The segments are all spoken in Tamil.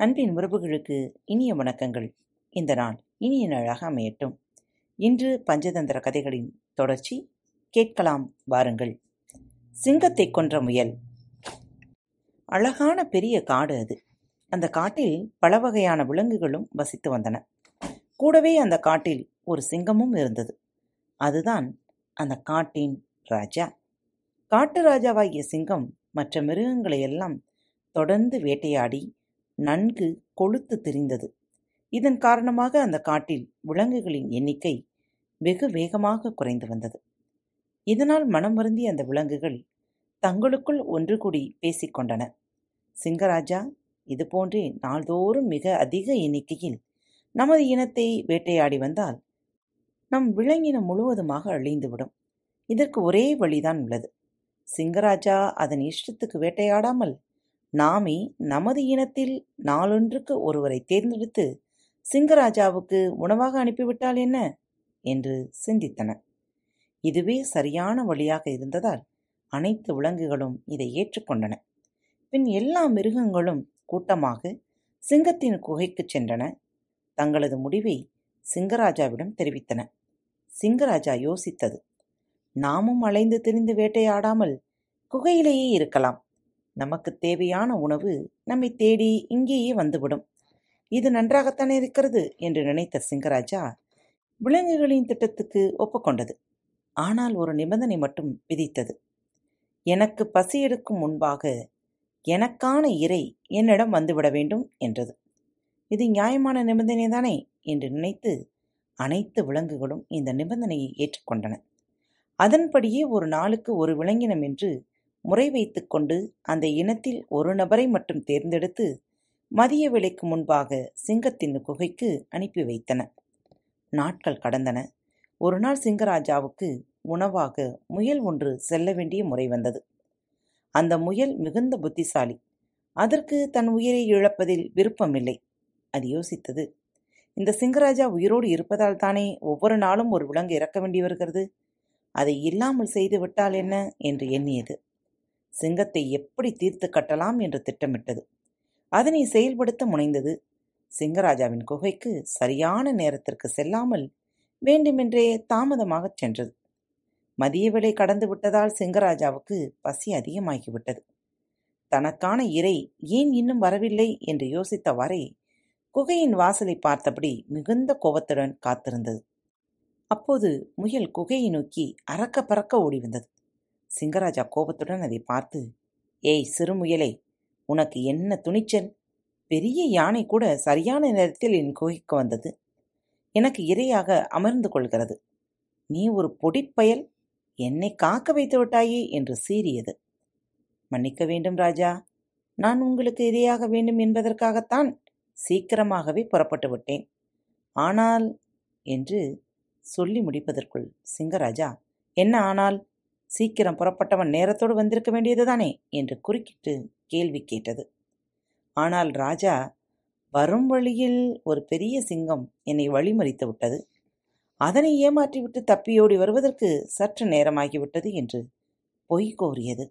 அன்பின் உறவுகளுக்கு இனிய வணக்கங்கள். இந்த நாள் இனிய நாளாக அமையட்டும். இன்று பஞ்சதந்திர கதைகளின் தொடர்ச்சி கேட்கலாம் வாருங்கள். சிங்கத்தை கொன்ற முயல். அழகான பெரிய காடு அது. அந்த காட்டில் பல வகையான விலங்குகளும் வசித்து வந்தன. கூடவே அந்த காட்டில் ஒரு சிங்கமும் இருந்தது. அதுதான் அந்த காட்டின் ராஜா. காட்டு ராஜாவாகிய சிங்கம் மற்ற மிருகங்களை எல்லாம் தொடர்ந்து வேட்டையாடி நன்கு கொழுத்து தெரிந்தது. இதன் காரணமாக அந்த காட்டில் விலங்குகளின் எண்ணிக்கை வெகு வேகமாக குறைந்து வந்தது. இதனால் மனம் வருந்திய அந்த விலங்குகள் தங்களுக்குள் ஒன்று கூடி பேசிக்கொண்டன சிங்கராஜா இதுபோன்றே நாள்தோறும் மிக அதிக எண்ணிக்கையில் நமது இனத்தை வேட்டையாடி வந்தால் நம் விலங்கினம் முழுவதுமாக அழிந்துவிடும். இதற்கு ஒரே வழிதான் உள்ளது. சிங்கராஜா அதன் இஷ்டத்துக்கு வேட்டையாடாமல் நாமே நமது இனத்தில் நாளொன்றுக்கு ஒருவரை தேர்ந்தெடுத்து சிங்கராஜாவுக்கு உணவாக அனுப்பிவிட்டால் என்ன? என்று சிந்தித்தன இதுவே சரியான வழியாக இருந்ததால் அனைத்து விலங்குகளும் இதை ஏற்றுக்கொண்டன. பின் எல்லா மிருகங்களும் கூட்டமாக சிங்கத்தின் குகைக்குச் சென்றன. தங்களது முடிவை சிங்கராஜாவிடம் தெரிவித்தன. சிங்கராஜா யோசித்தது நாமும் அலைந்து திரிந்து வேட்டையாடாமல் குகையிலேயே இருக்கலாம். நமக்கு தேவையான உணவு நம்மை தேடி இங்கேயே வந்துவிடும். இது நன்றாகத்தானே இருக்கிறது என்று நினைத்த சிங்கராஜா விலங்குகளின் திட்டத்துக்கு ஒப்புக்கொண்டது. ஆனால் ஒரு நிபந்தனை மட்டும் விதித்தது. எனக்கு பசி எடுக்கும் முன்பாக எனக்கான இறை என்னிடம் வந்துவிட வேண்டும் என்றது. இது நியாயமான நிபந்தனை தானே என்று நினைத்து அனைத்து விலங்குகளும் இந்த நிபந்தனையை ஏற்றுக்கொண்டன. அதன்படியே ஒரு நாளுக்கு ஒரு விலங்கினம் என்று முறை வைத்துக்கொண்டு அந்த இனத்தில் ஒரு நபரை மட்டும் தேர்ந்தெடுத்து மதிய வேளைக்கு முன்பாக சிங்கத்தின் குகைக்கு அனுப்பி வைத்தன. நாட்கள் கடந்தன. ஒரு நாள் சிங்கராஜாவுக்கு உணவாக முயல் ஒன்று செல்ல வேண்டிய முறை வந்தது. அந்த முயல் மிகுந்த புத்திசாலி. அதற்கு தன் உயிரை இழப்பதில் விருப்பமில்லை. அது யோசித்தது. இந்த சிங்கராஜா உயிரோடு இருப்பதால் தானே ஒவ்வொரு நாளும் ஒரு விலங்கு இறக்க வேண்டி வருகிறது? அதை இல்லாமல் செய்து விட்டால் என்ன? என்று எண்ணியது. சிங்கத்தை எப்படி தீர்த்து கட்டலாம் என்று திட்டமிட்டது. அதனை செயல்படுத்த முனைந்தது சிங்கராஜாவின் குகைக்கு சரியான நேரத்திற்கு செல்லாமல் வேண்டுமென்றே தாமதமாகச் சென்றது. மதிய வேளை கடந்து விட்டதால் சிங்கராஜாவுக்கு பசி அதிகமாகிவிட்டது. தனக்கான இறை ஏன் இன்னும் வரவில்லை என்று யோசித்தவாறே குகையின் வாசலை பார்த்தபடி மிகுந்த கோபத்துடன் காத்திருந்தது. அப்போது முயல் குகையை நோக்கி அறக்க பறக்க ஓடி வந்தது சிங்கராஜா கோபத்துடன் அதை பார்த்து ஏய் சிறுமுயலே உனக்கு என்ன துணிச்சல்? பெரிய யானை கூட சரியான நேரத்தில் என் குகைக்கு வந்தது. எனக்கு இரையாக அமர்ந்து கொள்கிறது. நீ ஒரு பொடிப்பயல் என்னை காக்க வைத்து விட்டாயே என்று சீறியது. மன்னிக்க வேண்டும் ராஜா நான் உங்களுக்கு இரையாக வேண்டும் என்பதற்காகத்தான் சீக்கிரமாகவே புறப்பட்டு விட்டேன். ஆனால் என்று சொல்லி முடிப்பதற்குள் சிங்கராஜா என்ன ஆனால்? சீக்கிரம் புறப்பட்டவன் நேரத்தோடு வந்திருக்க வேண்டியதுதானே? என்று குறுக்கிட்டு கேள்வி கேட்டது. ஆனால் ராஜா வரும் வழியில் ஒரு பெரிய சிங்கம் என்னை வழிமறித்து விட்டது. அதனை ஏமாற்றிவிட்டு தப்பியோடி வருவதற்கு சற்று நேரமாகிவிட்டது என்று பொய் கோரியது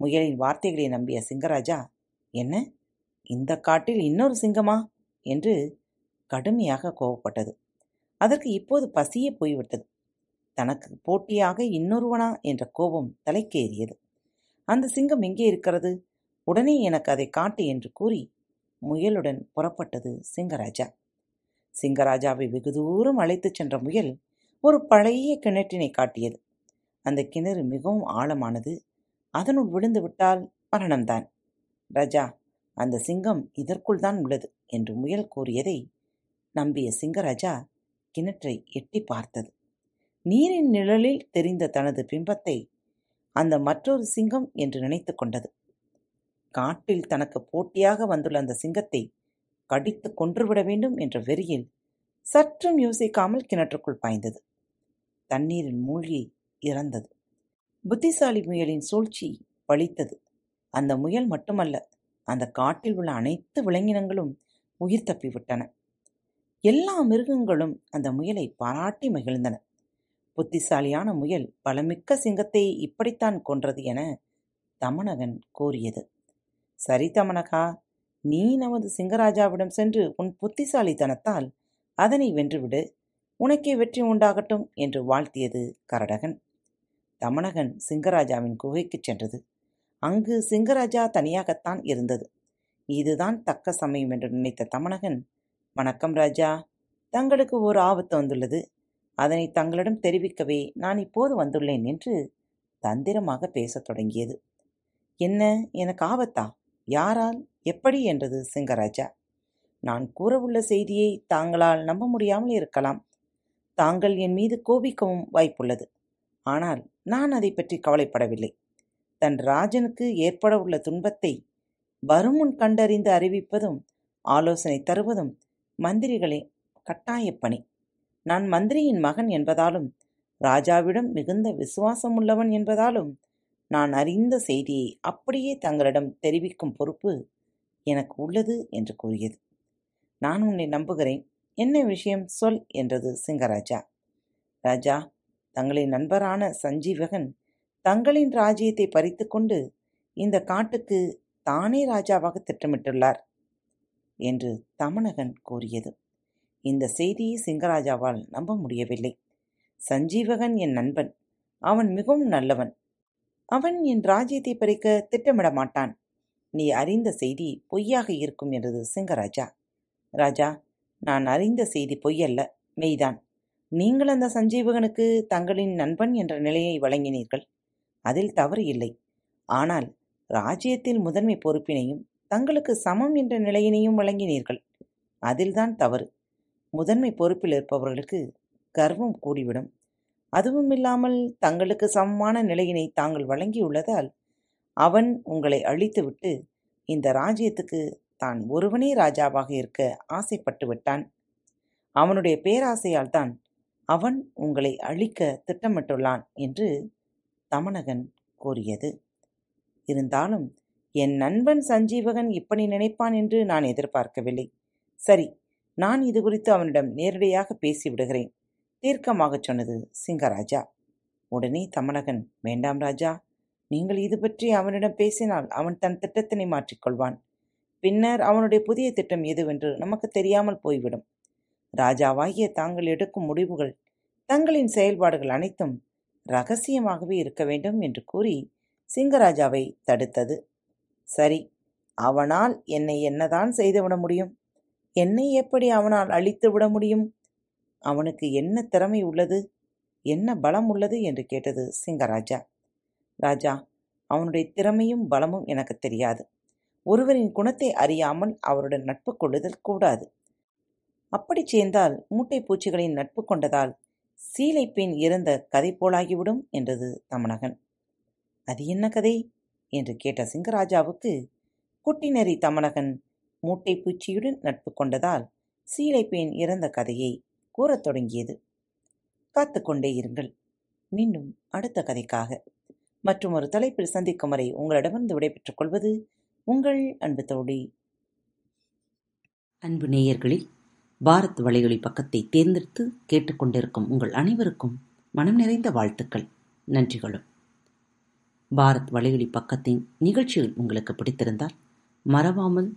முயலின் வார்த்தைகளை நம்பிய சிங்கராஜா என்ன? இந்த காட்டில் இன்னொரு சிங்கமா? என்று கடுமையாக கோவப்பட்டது அதற்கு இப்போது பசியே போய்விட்டது. தனக்கு போட்டியாக இன்னொருவனா என்ற கோபம் தலைக்கேறியது. அந்த சிங்கம் எங்கே இருக்கிறது? உடனே எனக்கு அதை காட்டு என்று கூறி முயலுடன் புறப்பட்டது சிங்கராஜா. சிங்கராஜாவை வெகு தூரம் அழைத்துச் சென்ற முயல் ஒரு பழைய கிணற்றினை காட்டியது. அந்த கிணறு மிகவும் ஆழமானது. அதனுள் விழுந்து விட்டால் மரணம்தான். ராஜா அந்த சிங்கம் இதற்குள் தான் உள்ளது என்று முயல் கூறியதை நம்பிய சிங்கராஜா கிணற்றை எட்டி பார்த்தது. நீரின் நிழலில் தெரிந்த தனது பிம்பத்தை அந்த மற்றொரு சிங்கம் என்று நினைத்து கொண்டது. காட்டில் தனக்கு போட்டியாக வந்துள்ள அந்த சிங்கத்தை கடித்து கொன்றுவிட வேண்டும் என்ற வெறியில் சற்றும் யோசிக்காமல் கிணற்றுக்குள் பாய்ந்தது. தண்ணீரில் மூழ்கி இறந்தது. புத்திசாலி முயலின் சூழ்ச்சி பழித்தது. அந்த முயல் மட்டுமல்ல அந்த காட்டில் உள்ள அனைத்து விலங்கினங்களும் உயிர் தப்பிவிட்டன. எல்லா மிருகங்களும் அந்த முயலை பாராட்டி மகிழ்ந்தன. புத்திசாலியான முயல் பலமிக்க சிங்கத்தை இப்படித்தான் கொன்றது என தமனகன் கூறியது. சரி தமனகா நீ நமது சிங்கராஜாவிடம் சென்று உன் புத்திசாலித்தனத்தால் அதனை வென்றுவிடு. உனக்கே வெற்றி உண்டாகட்டும் என்று வாழ்த்தியது கரடகன். தமணகன் சிங்கராஜாவின் குகைக்குச் சென்றது. அங்கு சிங்கராஜா தனியாகத்தான் இருந்தது. இதுதான் தக்க சமயம் என்று நினைத்த தமணகன் வணக்கம் ராஜா தங்களுக்கு ஒரு ஆபத்து வந்துள்ளது. அதனை தங்களிடம் தெரிவிக்கவே நான் இப்போது வந்துள்ளேன் என்று தந்திரமாக பேசத் தொடங்கியது. என்ன? எனக்கு ஆபத்தா? யாரால்? எப்படி? என்றது சிங்கராஜா. நான் கூறவுள்ள செய்தியை தாங்களால் நம்ப முடியாமல் இருக்கலாம். தாங்கள் என் மீது கோபிக்கவும் வாய்ப்புள்ளது. ஆனால் நான் அதை பற்றி கவலைப்படவில்லை. தன் ராஜனுக்கு ஏற்பட உள்ள துன்பத்தை வருமுன் கண்டறிந்து அறிவிப்பதும் ஆலோசனை தருவதும் மந்திரிகளின் கட்டாயப் பணி. நான் மந்திரியின் மகன் என்பதாலும் ராஜாவிடம் மிகுந்த விசுவாசம் உள்ளவன் என்பதாலும் நான் அறிந்த செய்தியை அப்படியே தங்களிடம் தெரிவிக்கும் பொறுப்பு எனக்கு உள்ளது என்று கூறியது. நான் உன்னை நம்புகிறேன். என்ன விஷயம்? சொல் என்றது சிங்கராஜா. ராஜா தங்களின் நண்பரான சஞ்சீவகன் தங்களின் ராஜ்யத்தை பறித்து கொண்டு இந்த காட்டுக்கு தானே ராஜாவாக திட்டமிட்டுள்ளார் என்று தமணகன் கூறியது. இந்த செய்தியை சிங்கராஜாவால் நம்ப முடியவில்லை. சஞ்சீவகன் என் நண்பன். அவன் மிகவும் நல்லவன். அவன் என் ராஜ்யத்தை பறிக்க திட்டமிட மாட்டான். நீ அறிந்த செய்தி பொய்யாக இருக்கும் என்றது சிங்கராஜா. ராஜா நான் அறிந்த செய்தி பொய்யல்ல மெய்தான். நீங்கள் அந்த சஞ்சீவகனுக்கு தங்களின் நண்பன் என்ற நிலையை வழங்கினீர்கள். அதில் தவறு இல்லை. ஆனால் ராஜ்யத்தில் முதன்மை பொறுப்பினையும் தங்களுக்கு சமம் என்ற நிலையினையும் வழங்கினீர்கள். அதில்தான் தவறு. முதன்மை பொறுப்பில் இருப்பவர்களுக்கு கர்வம் கூடிவிடும். அதுவும் இல்லாமல் தங்களுக்கு சமமான நிலையினை தாங்கள் வழங்கியுள்ளதால் அவன் உங்களை அழித்துவிட்டு இந்த ராஜ்யத்துக்கு தான் ஒருவனே ராஜாவாக இருக்க ஆசைப்பட்டு விட்டான். அவனுடைய பேராசையால் தான் அவன் உங்களை அழிக்க திட்டமிட்டுள்ளான் என்று தமணகன் கூறியது. இருந்தாலும் என் நண்பன் சஞ்சீவகன் இப்படி நினைப்பான் என்று நான் எதிர்பார்க்கவில்லை. சரி நான் இது குறித்து அவனிடம் நேரடியாக பேசிவிடுகிறேன். தீர்க்கமாகச் சொன்னது சிங்கராஜா. உடனே தமனகன் வேண்டாம் ராஜா நீங்கள் இது பற்றி அவனிடம் பேசினால் அவன் தன் திட்டத்தினை மாற்றிக்கொள்வான் பின்னர் அவனுடைய புதிய திட்டம் எதுவென்று நமக்கு தெரியாமல் போய்விடும். ராஜாவாகிய தாங்கள் எடுக்கும் முடிவுகள் தங்களின் செயல்பாடுகள் அனைத்தும் ரகசியமாகவே இருக்க வேண்டும் என்று கூறி சிங்கராஜாவை தடுத்தது. சரி அவனால் என்னை என்னதான் செய்துவிட முடியும்? என்னை எப்படி அவனால் அழித்து விட முடியும்? அவனுக்கு என்ன திறமை உள்ளது? என்ன பலம் உள்ளது? என்று கேட்டது சிங்கராஜா. ராஜா அவனுடைய திறமையும் பலமும் எனக்கு தெரியாது. ஒருவரின் குணத்தை அறியாமல் அவருடன் நட்பு கொள்ளுதல் கூடாது. அப்படி சேர்ந்தால் மூட்டை பூச்சிகளின் நட்பு கொண்டதால் சீலை பெண் இறந்த கதை போலாகிவிடும் என்றது தமணகன் அது என்ன கதை? என்று கேட்ட சிங்கராஜாவுக்கு குட்டிநெறி தமனகன் மூட்டை பூச்சியுடன் நட்பு கொண்டதால் சீலைப்பேன் இறந்த கதையை கூறத் தொடங்கியது. காத்து கொண்டே இருங்கள். மீண்டும் அடுத்த கதைக்காக. மற்றும் ஒரு தலைப்பில் சந்திக்கும் வரை உங்களிடமிருந்து விடைபெற்றுக் கொள்வது உங்கள் அன்பு தோழி. அன்பு நேயர்களில் பாரத் வலையொலி பக்கத்தை தேர்ந்தெடுத்து கேட்டுக்கொண்டிருக்கும் உங்கள் அனைவருக்கும் மனம் நிறைந்த வாழ்த்துக்கள். நன்றிகளும். பாரத் வலையொலி பக்கத்தின் நிகழ்ச்சிகள் உங்களுக்கு பிடித்திருந்தால் மறவாமல்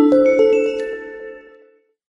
Thank you.